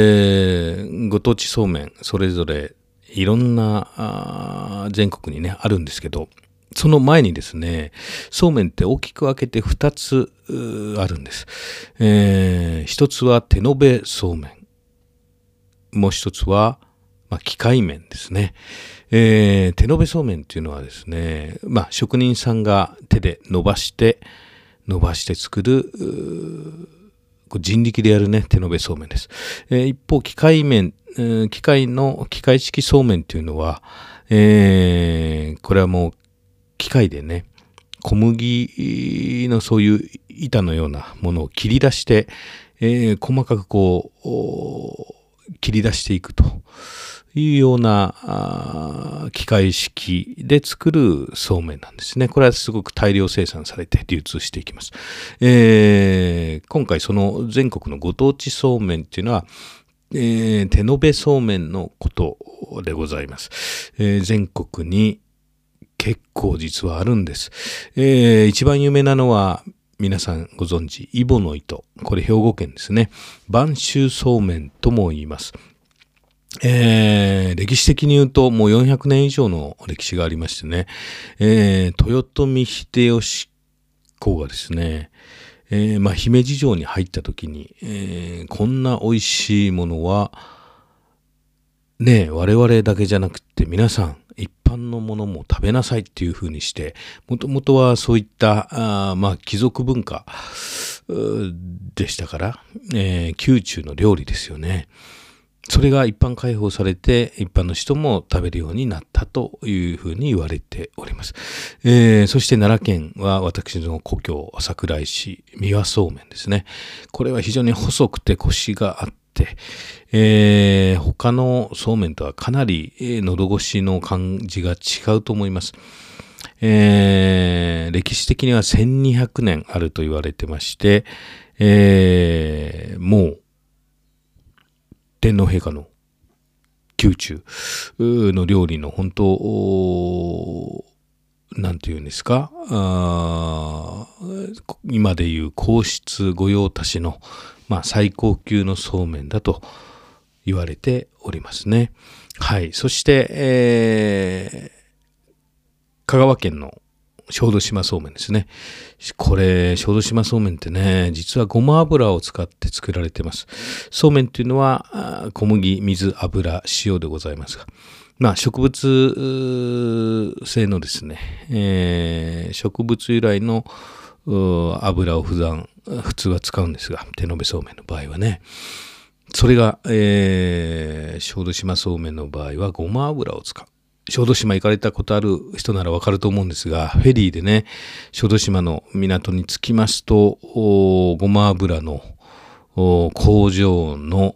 えー、ご当地そうめん、それぞれいろんな全国にね、あるんですけど、その前にですね、そうめんって大きく分けて2つあるんです。えー、一つは手延べそうめん。もう一つは、まあ、機械麺ですね。えー、手延べそうめんっていうのはですね、まあ、職人さんが手で伸ばして、伸ばして作る、人力でやるね、手延べそうめんです。えー、一方、機械面、機械の、機械式そうめんっていうのは、えー、これはもう機械でね、小麦のそういう板のようなものを切り出して、えー、細かくこう、切り出していくというような機械式で作るそうめんなんですね。これはすごく大量生産されて流通していきます。えー、今回その全国のご当地そうめんっていうのは、えー、手延べそうめんのことでございます。えー、全国に結構実はあるんです。えー、一番有名なのは皆さんご存知、イボの糸。これ兵庫県ですね。播州そうめんとも言います。えー、歴史的に言うともう400年以上の歴史がありましてね、えー、豊臣秀吉公がですね、えー、まあ、姫路城に入った時に、え、こんな美味しいものは、ね我々だけじゃなくて皆さん、一般のものも食べなさいっていうふうにして、もともとはそういった、あまあ、貴族文化でしたから、え、宮中の料理ですよね。それが一般開放されて、一般の人も食べるようになったというふうに言われております。えー、そして奈良県は私の故郷、桜井市、三輪そうめんですね。これは非常に細くてコシがあって、えー、他のそうめんとはかなり、喉越しの感じが違うと思います。えー、歴史的には1200年あると言われてまして、えー、もう天皇陛下の宮中の料理の本当、なんていうんですか、今でいう皇室御用達の、まあ、最高級のそうめんだと言われておりますね。はい。そして、えー、香川県の小豆島そうめんですね。これ、小豆島そうめんってね、実はごま油を使って作られてます。そうめんっていうのは、小麦、水、油、塩でございますが、まあ、植物性のですね、えー、植物由来の油を普段、普通は使うんですが、手延べそうめんの場合はね、それが、えー、小豆島そうめんの場合はごま油を使う。小豆島行かれたことある人ならわかると思うんですが、フェリーでね、小豆島の港に着きますと、ごま油の工場の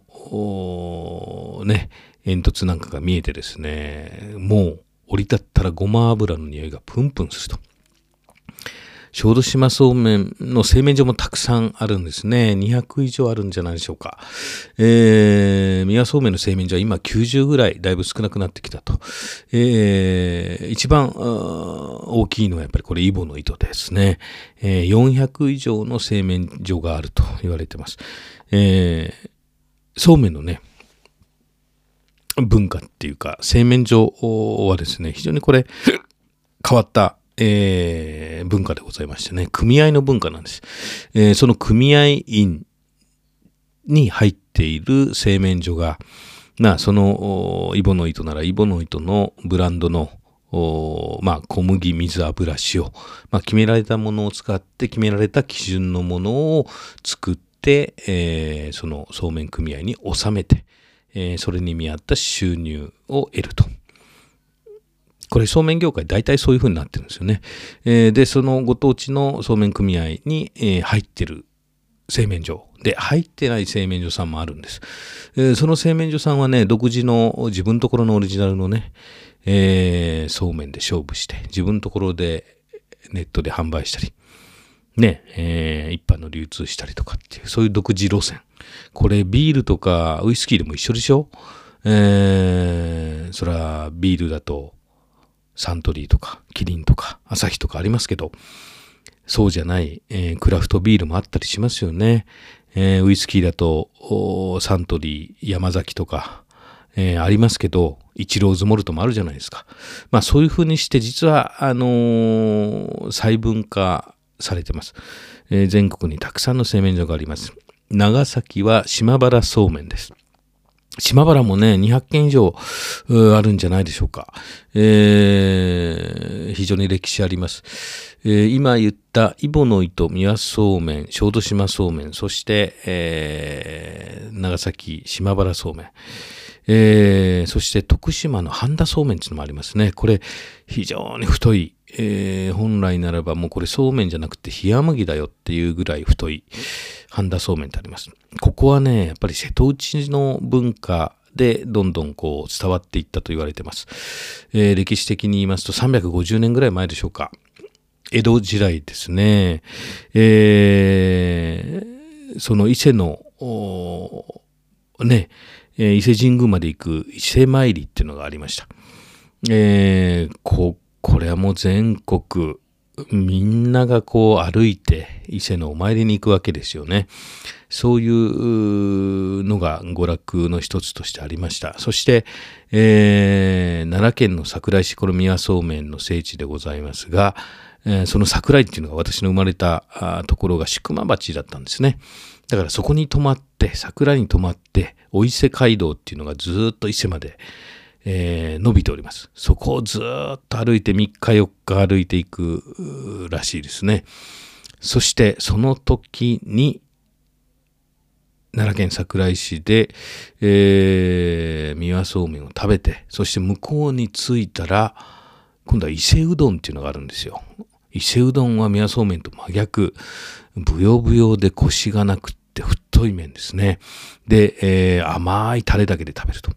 ね、煙突なんかが見えてですね、もう降り立ったらごま油の匂いがプンプンすると。小豆島そうめんの製麺所もたくさんあるんですね。200以上あるんじゃないでしょうか。えー、宮そうめんの製麺所は今90ぐらい、だいぶ少なくなってきたと。えー、一番大きいのはやっぱりこれイボの糸ですね。えー、400以上の製麺所があると言われてます。えー、そうめんのね、文化っていうか、製麺所はですね、非常にこれ、変わったえー、文化でございましてね、組合の文化なんです。えー、その組合員に入っている製麺所が、まあ、その、イボの糸ならイボの糸のブランドの、まあ、小麦、水、油、塩、まあ、決められたものを使って決められた基準のものを作って、えー、そのそうめん組合に納めて、えー、それに見合った収入を得ると。これ、そうめん業界大体そういう風になってるんですよね。えー、で、そのご当地のそうめん組合に、えー、入ってる製麺所。で、入ってない製麺所さんもあるんです。えー、その製麺所さんはね、独自の自分ところのオリジナルのね、えー、そうめんで勝負して、自分ところでネットで販売したり、ね、えー、一般の流通したりとかっていう、そういう独自路線。これ、ビールとかウイスキーでも一緒でしょ？えー、そら、ビールだと、サントリーとかキリンとかアサヒとかありますけど、そうじゃない、えー、クラフトビールもあったりしますよね。えー、ウイスキーだと、サントリー、山崎とか、えー、ありますけど、イチローズモルトもあるじゃないですか。まあそういうふうにして実は、あのー、細分化されてます、えー、全国にたくさんの製麺所があります。長崎は島原そうめんです。島原もね、200件以上あるんじゃないでしょうか。えー、非常に歴史あります。えー、今言ったイボの糸、三輪そうめん、小豆島そうめん、そして、えー、長崎島原そうめん。えー、そして徳島の半田そうめんっていうのもありますね。これ非常に太い、えー、本来ならばもうこれそうめんじゃなくて冷麦だよっていうぐらい太い半田そうめんってあります。ここはね、やっぱり瀬戸内の文化でどんどんこう伝わっていったと言われてます。えー、歴史的に言いますと350年ぐらい前でしょうか。江戸時代ですね。えー、その伊勢の、ね、え、伊勢神宮まで行く伊勢参りっていうのがありました。えー、こ、これはもう全国、みんながこう歩いて伊勢のお参りに行くわけですよね。そういうのが娯楽の一つとしてありました。そして、えー、奈良県の桜井市この宮そうめんの聖地でございますが、えー、その桜井っていうのが私の生まれたところが宿間町だったんですね。だからそこに泊まって、桜に泊まって、お伊勢街道っていうのがずっと伊勢まで、えー、伸びております。そこをずっと歩いて3日4日歩いていくらしいですね。そしてその時に奈良県桜井市で、えー、三輪そうめんを食べて、そして向こうに着いたら、今度は伊勢うどんっていうのがあるんですよ。伊勢うどんは三輪そうめんと真逆。ぶよぶよでコシがなくって太い麺ですね。で、えー、甘いタレだけで食べると。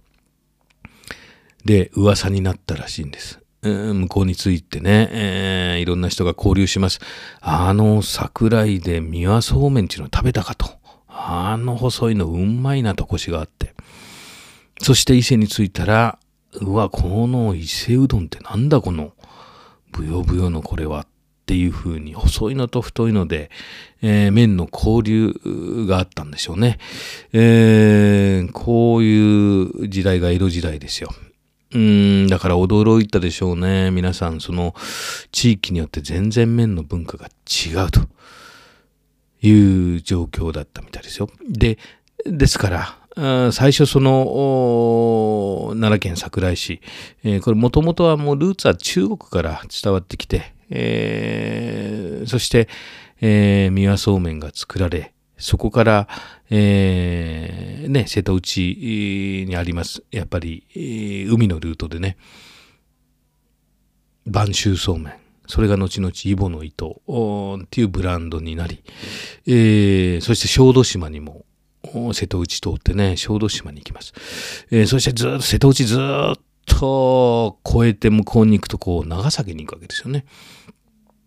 で、噂になったらしいんです。向こうについてね、えー、いろんな人が交流します。あの桜井で三輪そうめんっていうの食べたかと。あの細いのうんまいなとコシがあって。そして伊勢に着いたら、うわ、この伊勢うどんってなんだこの、ぶよぶよのこれはっていう風に細いのと太いので、えー、麺の交流があったんでしょうね。えー、こういう時代が江戸時代ですよ。うん、だから驚いたでしょうね。皆さん、その地域によって全然麺の文化が違うという状況だったみたいですよ。で、ですから、最初その奈良県桜井市、えー、これもともとはもうルーツは中国から伝わってきて、えー、そして、えー、三輪そうめんが作られ、そこから、えー、ね、瀬戸内にあります、やっぱり、えー、海のルートでね、播州そうめん。それが後々イボの糸っていうブランドになり、えー、そして小豆島にも瀬戸内通ってね、小豆島に行きます。えー、そしてずっと瀬戸内ずっと越えて向こうに行くとこう長崎に行くわけですよね。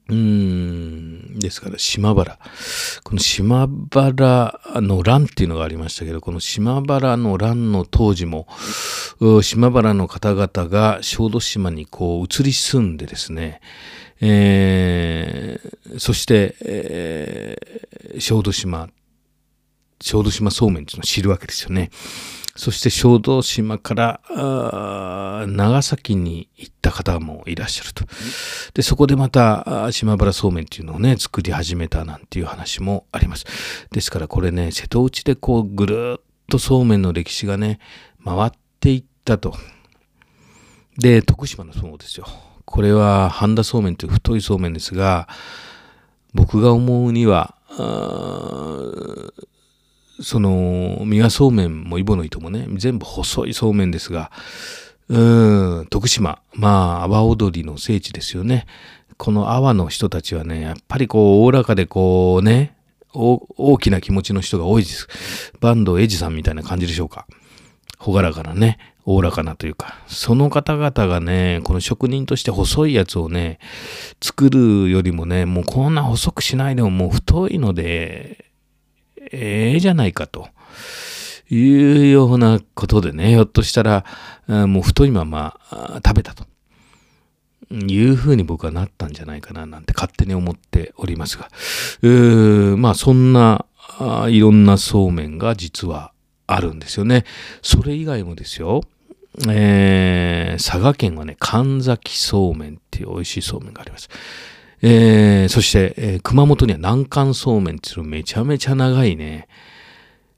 うん、ですから島原。この島原の乱っていうのがありましたけど、この島原の乱の当時も、島原の方々が小豆島にこう移り住んでですね、えー、そして、えー、小豆島、小豆島そうめんっていうのを知るわけですよね。そして小豆島から長崎に行った方もいらっしゃると。で、そこでまた島原そうめんっていうのをね、作り始めたなんていう話もあります。ですからこれね、瀬戸内でこうぐるっとそうめんの歴史がね、回っていったと。で、徳島のそうですよ。これは半田そうめんという太いそうめんですが、僕が思うには、その、三輪そうめんもイボの糸もね、全部細いそうめんですが、うん、徳島、まあ、阿波踊りの聖地ですよね。この阿波の人たちはね、やっぱりこう、おおらかでこうね、大きな気持ちの人が多いです。坂東エイジさんみたいな感じでしょうか。ほがらかなね、おおらかなというか、その方々がね、この職人として細いやつをね、作るよりもね、もうこんな細くしないでももう太いので、ええじゃないかと。いうようなことでね、ひょっとしたら、もう太いまま食べたと。いうふうに僕はなったんじゃないかななんて勝手に思っておりますが、まあそんないろんなそうめんが実はあるんですよね。それ以外もですよ、えー、佐賀県はね、神崎そうめんっていう美味しいそうめんがあります。えー、そして、えー、熊本には南関そうめんっていうめちゃめちゃ長いね、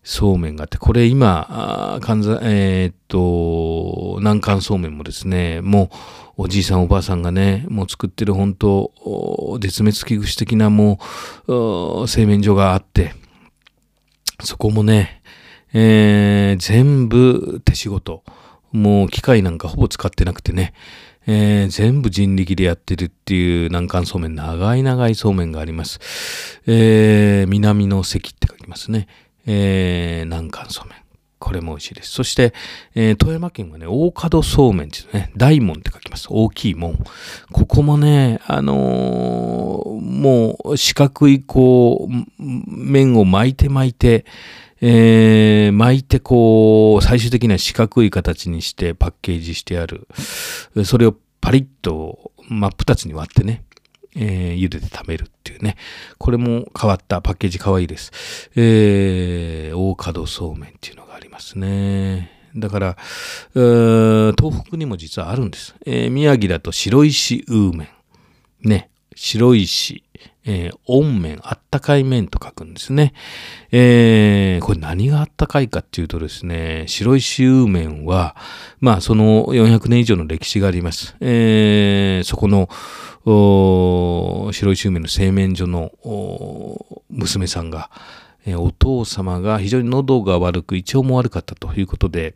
そうめんがあって、これ今、関西、えー、っと、南関そうめんもですね、もうおじいさんおばあさんがね、もう作ってる本当、絶滅危惧種的なもう、製麺所があって、そこもね、えー、全部手仕事。もう機械なんかほぼ使ってなくてね、えー、全部人力でやってるっていう南関そうめん、長い長いそうめんがあります。えー、南の関って書きますね。えー、南関そうめん。これも美味しいです。そして、えー、富山県はね、大門そうめんっていうね、大門って書きます。大きい門。ここもね、あのー、もう四角いこう、麺を巻いて巻いて、えー、巻いてこう、最終的には四角い形にしてパッケージしてある。それをパリッと真っ二つに割ってね、えー、茹でて食べるっていうね。これも変わったパッケージ可愛いです。えー、大門そうめんっていうのがありますね。だから、東北にも実はあるんです。えー、宮城だと白石ウーメン。ね。白石、えー、温麺、あったかい麺と書くんですね。えー、これ何があったかいかっていうとですね、白石ウー麺は、まあその400年以上の歴史があります。えー、そこの、白石梅の製麺所の娘さんが、え、お父様が非常に喉が悪く胃腸も悪かったということで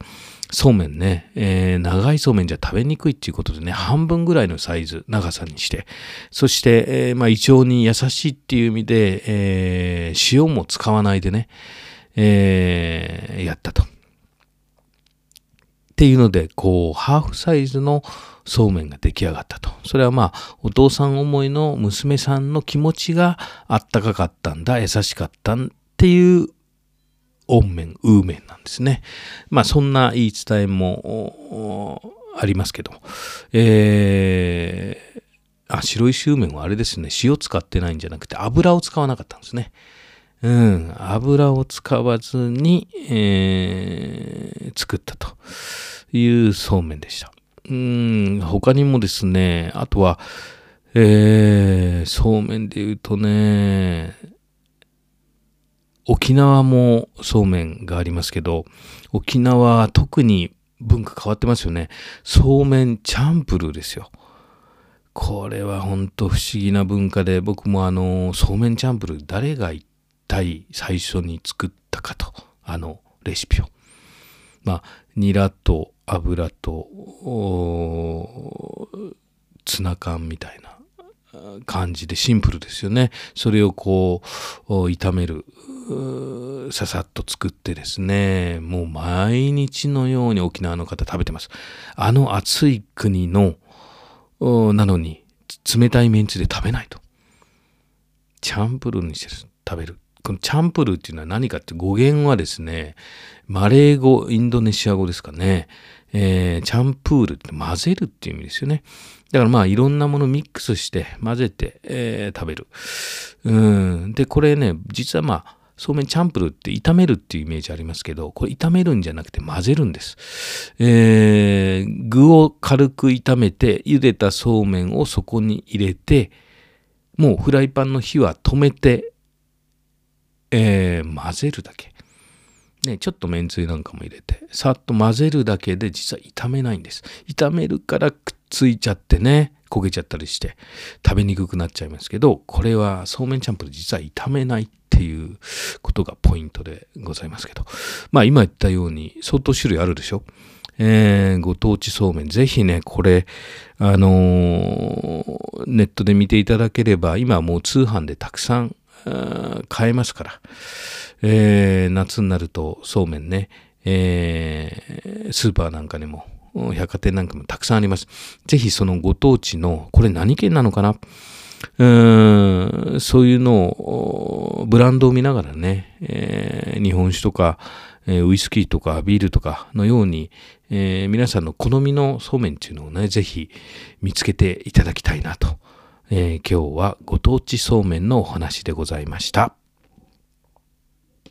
そうめんね、えー、長いそうめんじゃ食べにくいっていうことでね半分ぐらいのサイズ長さにしてそして、えーまあ、胃腸に優しいっていう意味で、えー、塩も使わないでね、えー、やったと。っていうのでこうハーフサイズのそうめんが出来上がったと。それはまあ、お父さん思いの娘さんの気持ちがあったかかったんだ、優しかったんだっていう温麺、ウー麺なんですね。まあ、そんな言い伝えもありますけど、えー、あ、白石ウー麺はあれですね、塩使ってないんじゃなくて油を使わなかったんですね。うん、油を使わずに、えー、作ったというそうめんでした。うん、他にもですね、あとは、えー、そうめんで言うとね、沖縄もそうめんがありますけど、沖縄特に文化変わってますよね。そうめんチャンプルーですよ。これは本当不思議な文化で、僕もあの、そうめんチャンプルー誰が一体最初に作ったかと、あのレシピを。まあ、ニラと油とツナ缶みたいな感じでシンプルですよね。それをこう炒めるささっと作ってですねもう毎日のように沖縄の方食べてます。あの暑い国のなのに冷たいメンチで食べないと。チャンプルーにして食べる。このチャンプルーっていうのは何かって語源はですねマレー語インドネシア語ですかね。えー、チャンプールって混ぜるっていう意味ですよね。だからまあいろんなものミックスして混ぜて、えー、食べる。うん。で、これね、実はまあ、そうめんチャンプルって炒めるっていうイメージありますけど、これ炒めるんじゃなくて混ぜるんです。えー、具を軽く炒めて、茹でたそうめんをそこに入れて、もうフライパンの火は止めて、えー、混ぜるだけ。ね、ちょっとめんつゆなんかも入れて、さっと混ぜるだけで実は炒めないんです。炒めるからくっついちゃってね、焦げちゃったりして食べにくくなっちゃいますけど、これはそうめんチャンプル実は炒めないっていうことがポイントでございますけど。まあ今言ったように相当種類あるでしょ？えー、ご当地そうめん。ぜひね、これ、あのー、ネットで見ていただければ、今はもう通販でたくさん買えますから。えー、夏になるとそうめんね、えー、スーパーなんかにも、百貨店なんかもたくさんあります。ぜひそのご当地の、これ何県なのかな？うんそういうのを、ブランドを見ながらね、え、日本酒とか、え、ウイスキーとかビールとかのように、え、皆さんの好みのそうめんっていうのをね、ぜひ見つけていただきたいなと。え、今日はご当地そうめんのお話でございました。